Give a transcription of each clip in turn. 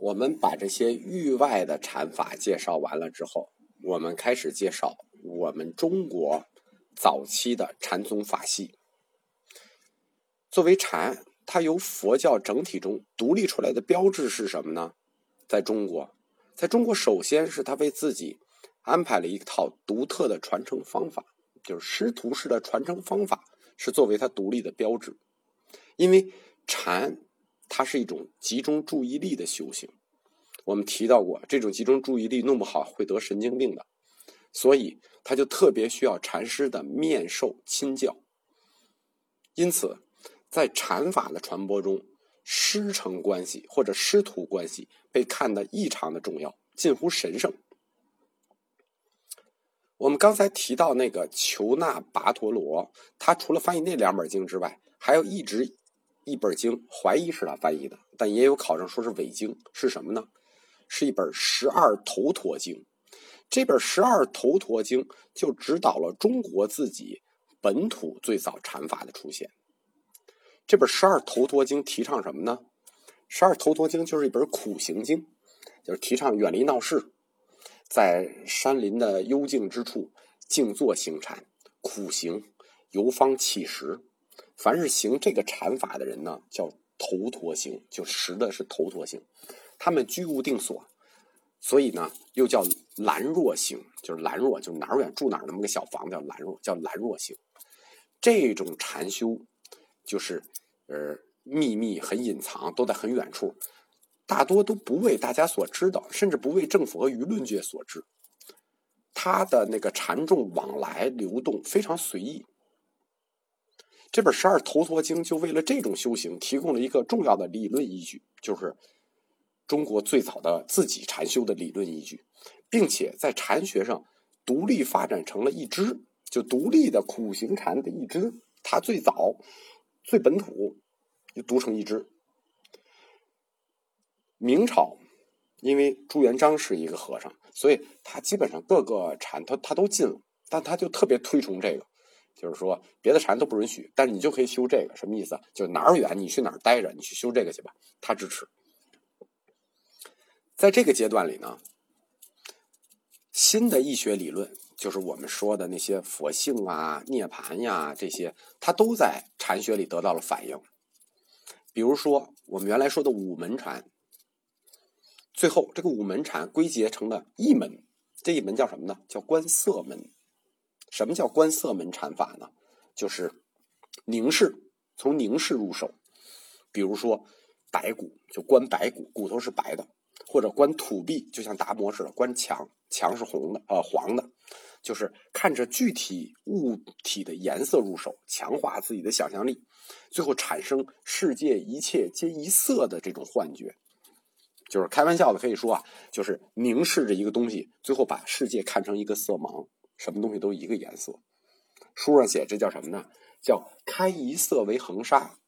我们把这些域外的禅法介绍完了之后，我们开始介绍我们中国早期的禅宗法系。作为禅，它由佛教整体中独立出来的标志是什么呢？在中国，在中国，首先是他为自己安排了一套独特的传承方法，就是师徒式的传承方法，是作为它独立的标志。因为禅。它是一种集中注意力的修行。我们提到过，这种集中注意力弄不好会得神经病的，所以他就特别需要禅师的面授亲教。因此，在禅法的传播中，师承关系或者师徒关系被看得异常的重要，近乎神圣。我们刚才提到那个求那跋陀罗，他除了翻译那两本经之外，还有一直。一本经，怀疑是他翻译的，但也有考证说是伪经。是什么呢？是一本《十二头陀经》。这本《十二头陀经》就指导了中国自己本土最早禅法的出现。这本《十二头陀经》提倡什么呢？《十二头陀经》就是一本苦行经，就是提倡远离闹市，在山林的幽静之处静坐行禅，苦行，游方乞食。凡是行这个禅法的人呢，叫头陀行，就实的是头陀行。他们居无定所，所以呢，又叫兰若行，就是兰若，就哪儿远住哪儿那么个小房子叫兰若，叫兰若行。这种禅修就是呃秘密很隐藏，都在很远处，大多都不为大家所知道，甚至不为政府和舆论界所知。他的那个禅众往来流动非常随意。这本《十二头陀经》就为了这种修行提供了一个重要的理论依据，就是中国最早的自己禅修的理论依据，并且在禅学上独立发展成了一支，就独立的苦行禅的一支。它最早、最本土，就独成一支。明朝，因为朱元璋是一个和尚，所以他基本上各个禅他他都进了，但他就特别推崇这个。就是说，别的禅都不允许，但是你就可以修这个，什么意思？就哪儿远你去哪儿待着，你去修这个去吧，他支持。在这个阶段里呢，新的易学理论，就是我们说的那些佛性啊、涅槃呀这些，它都在禅学里得到了反应。比如说，我们原来说的五门禅，最后这个五门禅归结成了一门，这一门叫什么呢？叫观色门。什么叫观色门禅法呢？就是凝视，从凝视入手。比如说白骨，就观白骨，骨头是白的；或者观土壁，就像达摩似的，观墙，墙是红的，呃，黄的。就是看着具体物体的颜色入手，强化自己的想象力，最后产生世界一切皆一色的这种幻觉。就是开玩笑的可以说啊，就是凝视着一个东西，最后把世界看成一个色盲。什么东西都一个颜色，书上写这叫什么呢？叫开一色为恒沙，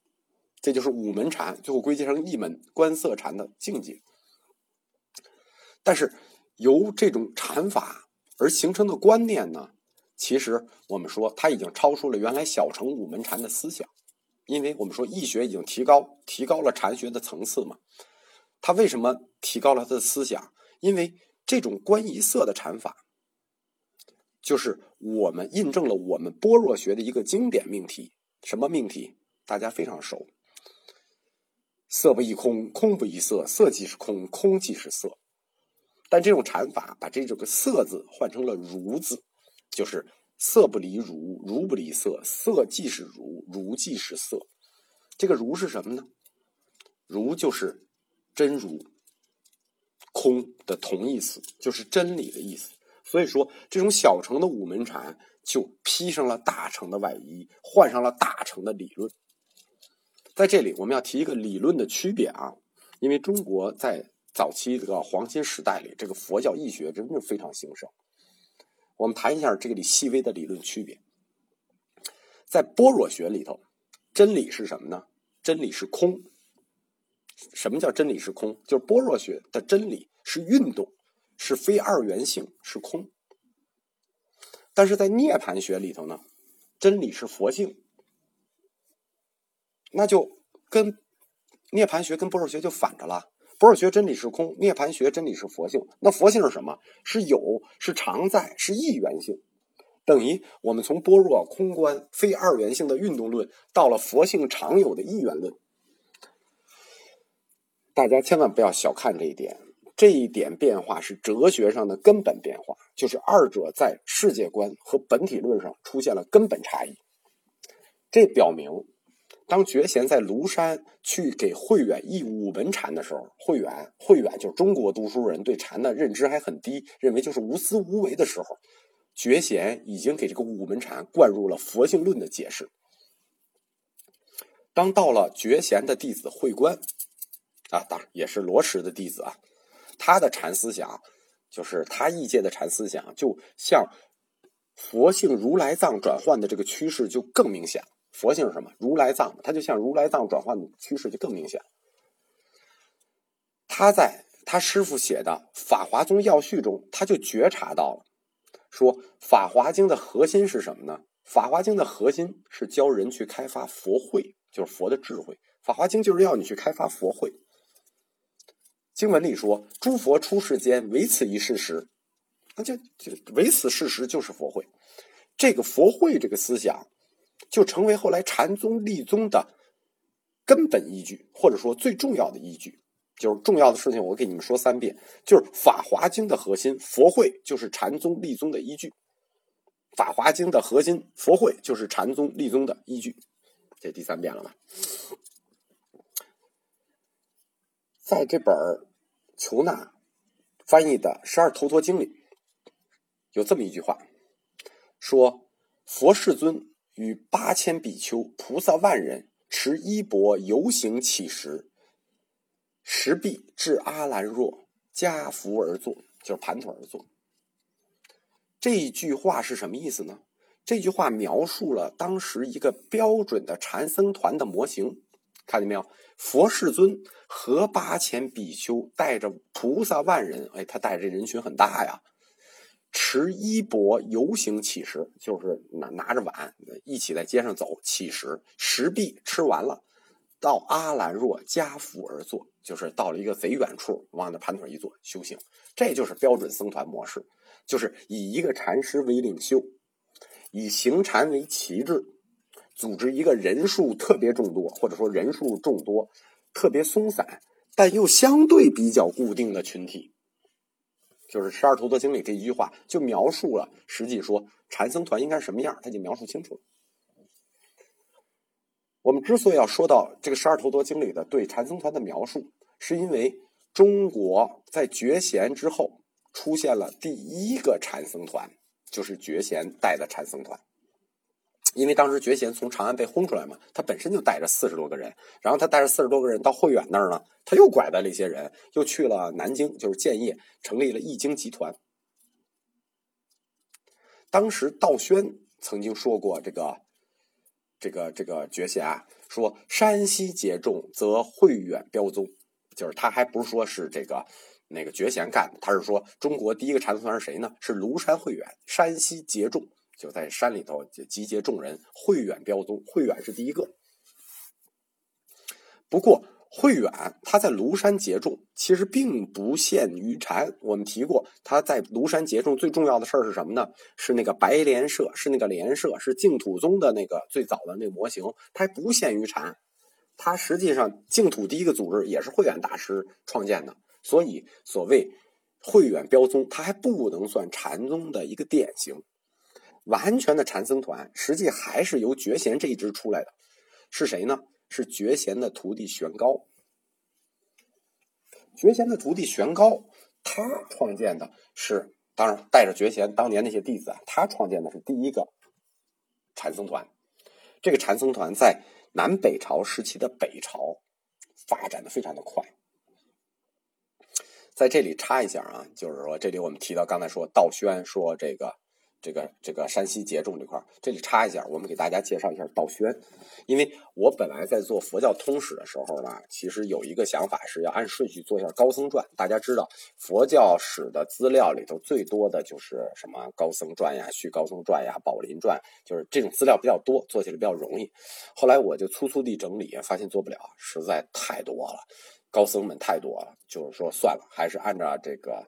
这就是五门禅，最后归结成一门观色禅的境界。但是由这种禅法而形成的观念呢，其实我们说它已经超出了原来小乘五门禅的思想，因为我们说易学已经提高提高了禅学的层次嘛。它为什么提高了他的思想？因为这种观一色的禅法。就是我们印证了我们般若学的一个经典命题，什么命题？大家非常熟。色不异空，空不异色，色即是空，空即是色。但这种禅法把这这个色字换成了如字，就是色不离如，如不离色，色即是如，如即是色。这个如是什么呢？如就是真如，空的同义词，就是真理的意思。所以说，这种小乘的五门禅就披上了大乘的外衣，换上了大乘的理论。在这里，我们要提一个理论的区别啊，因为中国在早期这个黄金时代里，这个佛教义学真的非常兴盛。我们谈一下这个里细微的理论区别。在般若学里头，真理是什么呢？真理是空。什么叫真理是空？就是般若学的真理是运动。是非二元性，是空。但是在涅盘学里头呢，真理是佛性，那就跟涅盘学跟般若学就反着了。不二学真理是空，涅盘学真理是佛性。那佛性是什么？是有，是常在，是一元性。等于我们从般若空观非二元性的运动论，到了佛性常有的一元论。大家千万不要小看这一点，这一点变化是哲学上的根本变化，就是二者在世界观和本体论上出现了根本差异。这表明，当觉贤在庐山去给慧远译五门禅的时候，慧远慧远就是中国读书人对禅的认知还很低，认为就是无私无为的时候，觉贤已经给这个五门禅灌入了佛性论的解释。当到了觉贤的弟子慧观。啊，当然也是罗什的弟子啊，他的禅思想，就是他异界的禅思想，就像佛性如来藏转换的这个趋势就更明显。佛性是什么？如来藏，他就像如来藏转换的趋势就更明显。他在他师傅写的《法华宗要序》中，他就觉察到了，说《法华经》的核心是什么呢？《法华经》的核心是教人去开发佛慧，就是佛的智慧。《法华经》就是要你去开发佛慧。经文里说：“诸佛出世间，唯此一事实。”那就就唯此事实就是佛会。这个佛会这个思想，就成为后来禅宗立宗的根本依据，或者说最重要的依据。就是重要的事情，我给你们说三遍。就是《法华经》的核心佛会，就是禅宗立宗的依据。《法华经》的核心佛会，就是禅宗立宗的依据。这第三遍了吧？在这本求那翻译的《十二头陀经》里，有这么一句话，说：“佛世尊与八千比丘、菩萨万人持衣钵游行乞食，石壁至阿兰若，加福而坐，就是盘腿而坐。”这一句话是什么意思呢？这句话描述了当时一个标准的禅僧团的模型。看见没有？佛世尊和八千比丘带着菩萨万人，哎，他带着人群很大呀。持衣钵游行乞食，就是拿拿着碗一起在街上走乞食。食毕吃完了，到阿兰若家福而坐，就是到了一个贼远处，往那盘腿一坐修行。这就是标准僧团模式，就是以一个禅师为领袖，以行禅为旗帜。组织一个人数特别众多，或者说人数众多、特别松散，但又相对比较固定的群体，就是《十二头陀经》里这一句话就描述了，实际说禅僧团应该什么样，他就描述清楚了。我们之所以要说到这个《十二头陀经》里的对禅僧团的描述，是因为中国在觉贤之后出现了第一个禅僧团，就是觉贤带的禅僧团。因为当时觉贤从长安被轰出来嘛，他本身就带着四十多个人，然后他带着四十多个人到慧远那儿呢，他又拐带了一些人，又去了南京，就是建业，成立了易经集团。当时道宣曾经说过这个，这个这个觉贤啊，说山西节众，则慧远标宗，就是他还不是说是这个那个觉贤干的，他是说中国第一个禅宗是谁呢？是庐山慧远，山西节众。就在山里头集结众人，慧远标宗，慧远是第一个。不过，慧远他在庐山结众，其实并不限于禅。我们提过，他在庐山结众最重要的事儿是什么呢？是那个白莲社，是那个莲社，是净土宗的那个最早的那个模型。它还不限于禅，它实际上净土第一个组织也是慧远大师创建的。所以，所谓慧远标宗，他还不能算禅宗的一个典型。完全的禅僧团，实际还是由觉贤这一支出来的，是谁呢？是觉贤的徒弟玄高。觉贤的徒弟玄高，他创建的是，当然带着觉贤当年那些弟子啊，他创建的是第一个禅僧团。这个禅僧团在南北朝时期的北朝发展的非常的快。在这里插一下啊，就是说这里我们提到刚才说道宣说这个。这个这个山西节众这块这里插一下，我们给大家介绍一下道宣。因为我本来在做佛教通史的时候呢，其实有一个想法是要按顺序做一下高僧传。大家知道，佛教史的资料里头最多的就是什么高僧传呀、续高僧传呀、宝林传，就是这种资料比较多，做起来比较容易。后来我就粗粗地整理，发现做不了，实在太多了。高僧们太多了，就是说算了，还是按照这个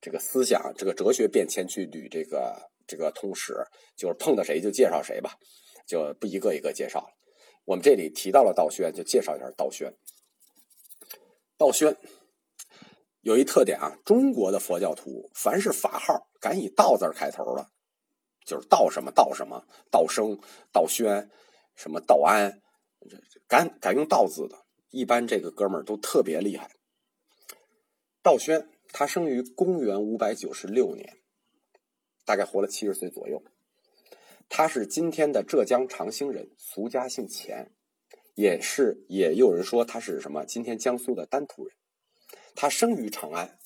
这个思想、这个哲学变迁去捋这个这个通史，就是碰到谁就介绍谁吧，就不一个一个介绍了。我们这里提到了道宣，就介绍一下道宣。道宣有一特点啊，中国的佛教徒凡是法号敢以道字开头的，就是道什么道什么，道生、道宣、什么道安，敢敢用道字的，一般这个哥们儿都特别厉害。道宣他生于公元五百九十六年，大概活了七十岁左右。他是今天的浙江长兴人，俗家姓钱。也是，也有人说他是什么？今天江苏的丹徒人，他生于长安。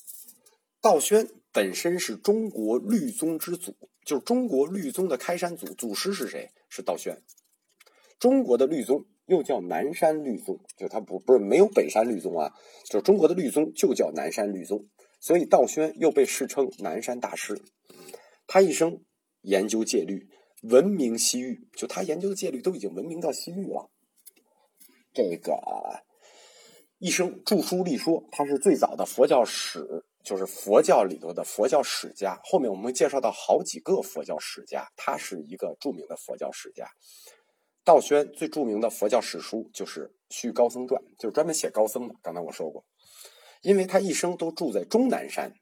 道宣本身是中国律宗之祖，就是中国律宗的开山祖，祖师是谁？是道宣。中国的律宗又叫南山律宗，就他不不是没有北山律宗啊，就是中国的律宗就叫南山律宗，所以道宣又被世称南山大师。他一生研究戒律，闻名西域，就他研究的戒律都已经闻名到西域了。这个一生著书立说，他是最早的佛教史，就是佛教里头的佛教史家。后面我们会介绍到好几个佛教史家，他是一个著名的佛教史家。道宣最著名的佛教史书就是《续高僧传》，就是专门写高僧的。刚才我说过，因为他一生都住在终南山，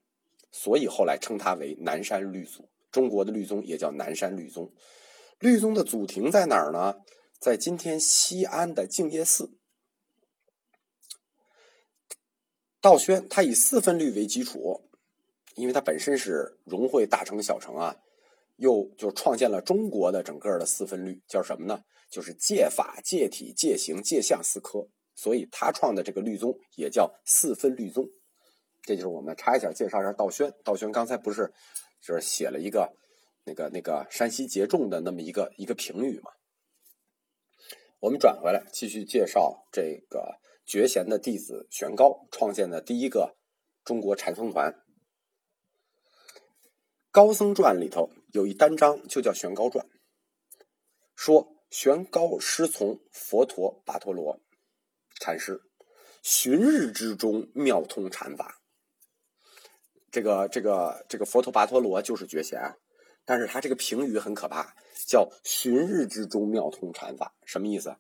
所以后来称他为南山律祖。中国的律宗也叫南山律宗。律宗的祖庭在哪儿呢？在今天西安的静业寺，道宣他以四分律为基础，因为他本身是融汇大乘小乘啊，又就创建了中国的整个的四分律，叫什么呢？就是戒法、戒体、戒行、戒相四科，所以他创的这个律宗也叫四分律宗。这就是我们插一下介绍一下道宣。道宣刚才不是就是写了一个那个那个山西节众的那么一个一个评语嘛？我们转回来继续介绍这个觉贤的弟子玄高创建的第一个中国禅僧团。高僧传里头有一单章就叫玄高传，说玄高师从佛陀跋陀罗禅师，旬日之中妙通禅法。这个这个这个佛陀跋陀罗就是觉贤。但是他这个评语很可怕，叫“旬日之中妙通禅法”，什么意思？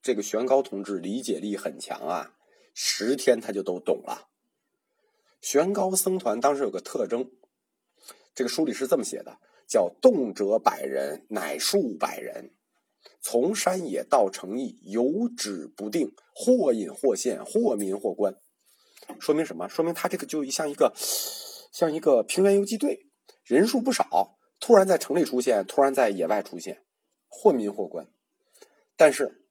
这个玄高同志理解力很强啊，十天他就都懂了。玄高僧团当时有个特征，这个书里是这么写的，叫“动辄百人，乃数百人，从山野到城邑，有止不定，或隐或现，或民或官”。说明什么？说明他这个就像一个像一个平原游击队，人数不少。突然在城里出现，突然在野外出现，或民或官。但是，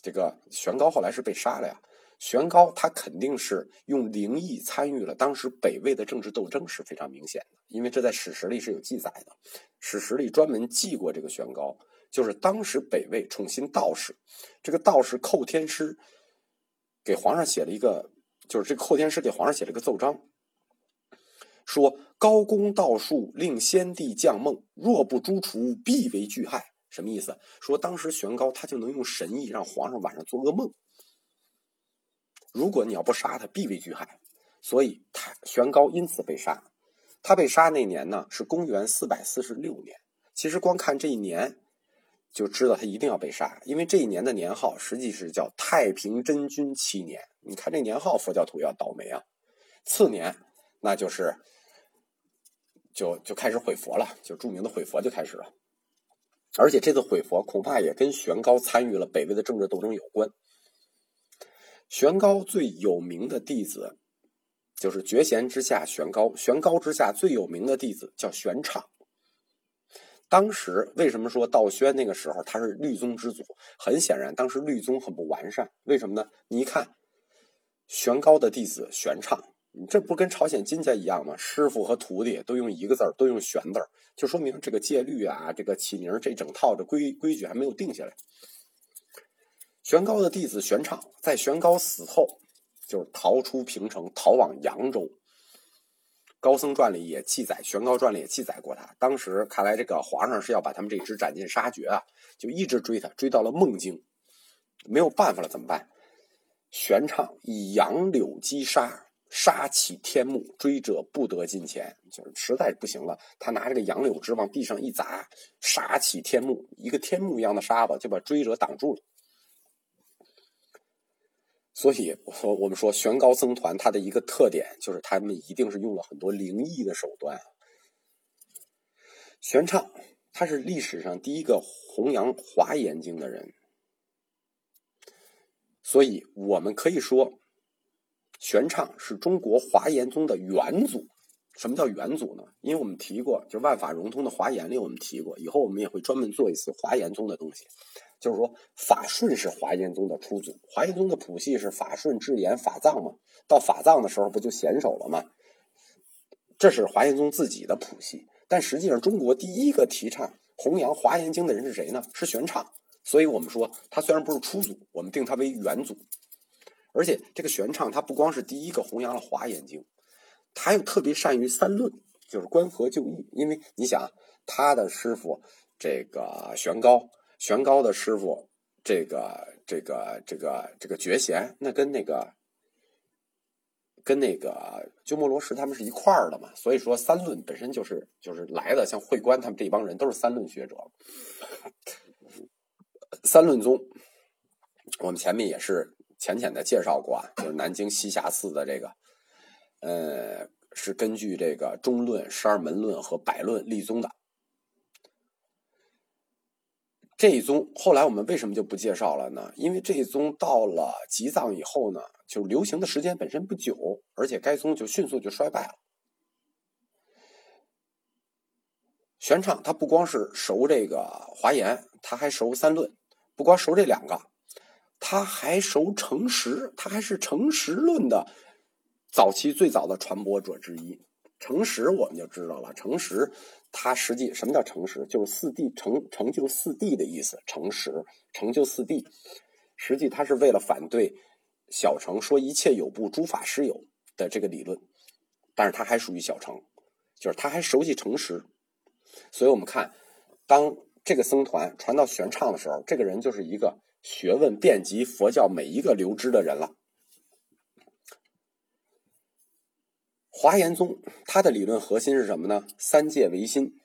这个玄高后来是被杀了呀。玄高他肯定是用灵异参与了当时北魏的政治斗争，是非常明显的。因为这在史实里是有记载的，史实里专门记过这个玄高，就是当时北魏宠信道士，这个道士寇天师给皇上写了一个，就是这个后天师给皇上写了个奏章。说高公道术令先帝降梦，若不诛除，必为巨害。什么意思？说当时玄高他就能用神意让皇上晚上做噩梦。如果你要不杀他，必为巨害。所以他玄高因此被杀。他被杀那年呢是公元四百四十六年。其实光看这一年就知道他一定要被杀，因为这一年的年号实际是叫太平真君七年。你看这年号，佛教徒要倒霉啊。次年那就是。就就开始毁佛了，就著名的毁佛就开始了，而且这次毁佛恐怕也跟玄高参与了北魏的政治斗争有关。玄高最有名的弟子就是绝贤之下玄高，玄高之下最有名的弟子叫玄畅。当时为什么说道宣那个时候他是律宗之祖？很显然，当时律宗很不完善。为什么呢？你一看玄高的弟子玄畅。这不跟朝鲜金家一样吗？师傅和徒弟都用一个字儿，都用“玄”字儿，就说明这个戒律啊，这个起名这整套的规规矩还没有定下来。玄高的弟子玄畅，在玄高死后，就是逃出平城，逃往扬州。高僧传里也记载，玄高传里也记载过他。当时看来，这个皇上是要把他们这支斩尽杀绝啊，就一直追他，追到了梦境，没有办法了，怎么办？玄奘以杨柳击沙，沙起天幕，追者不得近前，就是实在不行了，他拿这个杨柳枝往地上一砸，沙起天幕，一个天幕一样的沙子就把追者挡住了。所以，我我们说玄高僧团它的一个特点就是他们一定是用了很多灵异的手段。玄奘他是历史上第一个弘扬华严经的人，所以我们可以说，玄奘是中国华严宗的元祖。什么叫元祖呢？因为我们提过，就万法融通的华严里，我们提过，以后我们也会专门做一次华严宗的东西。就是说，法顺是华严宗的初祖，华严宗的谱系是法顺、智严、法藏嘛。到法藏的时候，不就显手了吗？这是华严宗自己的谱系。但实际上，中国第一个提倡弘扬华严经的人是谁呢？是玄奘。所以我们说，他虽然不是初祖，我们定他为元祖。而且，这个玄奘他不光是第一个弘扬了华严经，他又特别善于三论，就是观合就义。因为你想，他的师傅这个玄高。玄高的师傅，这个这个这个这个觉贤，那跟那个跟那个鸠摩罗什他们是一块儿的嘛，所以说三论本身就是就是来的，像慧观他们这帮人都是三论学者。三论宗，我们前面也是浅浅的介绍过啊，就是南京栖霞寺的这个，呃，是根据这个中论、十二门论和百论立宗的。这一宗后来我们为什么就不介绍了呢？因为这一宗到了吉藏以后呢，就流行的时间本身不久，而且该宗就迅速就衰败了。玄奘他不光是熟这个华严，他还熟三论，不光熟这两个，他还熟诚实，他还是诚实论的早期最早的传播者之一。诚实我们就知道了，诚实。他实际什么叫诚实？就是四谛成成就四谛的意思。诚实成就四谛，实际他是为了反对小乘说一切有部诸法实有的这个理论，但是他还属于小乘，就是他还熟悉诚实。所以我们看，当这个僧团传到玄奘的时候，这个人就是一个学问遍及佛教每一个流支的人了。华严宗它的理论核心是什么呢？三界唯心，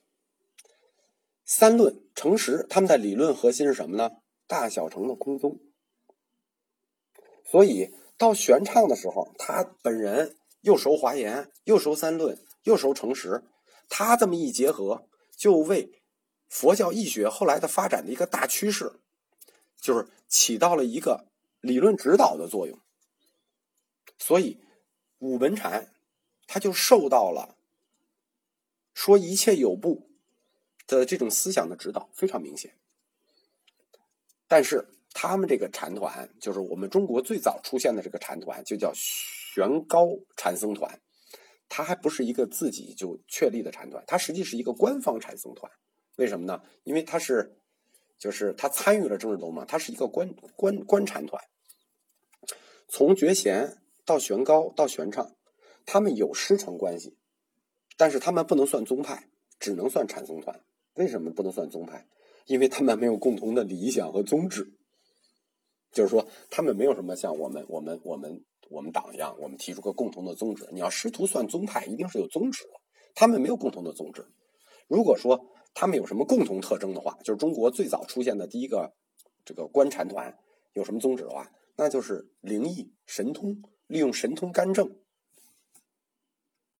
三论诚实。他们的理论核心是什么呢？大小乘的空宗。所以到玄奘的时候，他本人又熟华严，又熟三论，又熟诚实。他这么一结合，就为佛教义学后来的发展的一个大趋势，就是起到了一个理论指导的作用。所以五门禅。他就受到了说一切有部的这种思想的指导，非常明显。但是他们这个禅团，就是我们中国最早出现的这个禅团，就叫玄高禅僧团。它还不是一个自己就确立的禅团，它实际是一个官方禅僧团。为什么呢？因为它是，就是他参与了政治斗争，它是一个官官官禅团。从觉贤到玄高到玄奘。他们有师承关系，但是他们不能算宗派，只能算禅宗团。为什么不能算宗派？因为他们没有共同的理想和宗旨。就是说，他们没有什么像我们、我们、我们、我们党一样，我们提出个共同的宗旨。你要师徒算宗派，一定是有宗旨的。他们没有共同的宗旨。如果说他们有什么共同特征的话，就是中国最早出现的第一个这个观禅团有什么宗旨的话，那就是灵异神通，利用神通干政。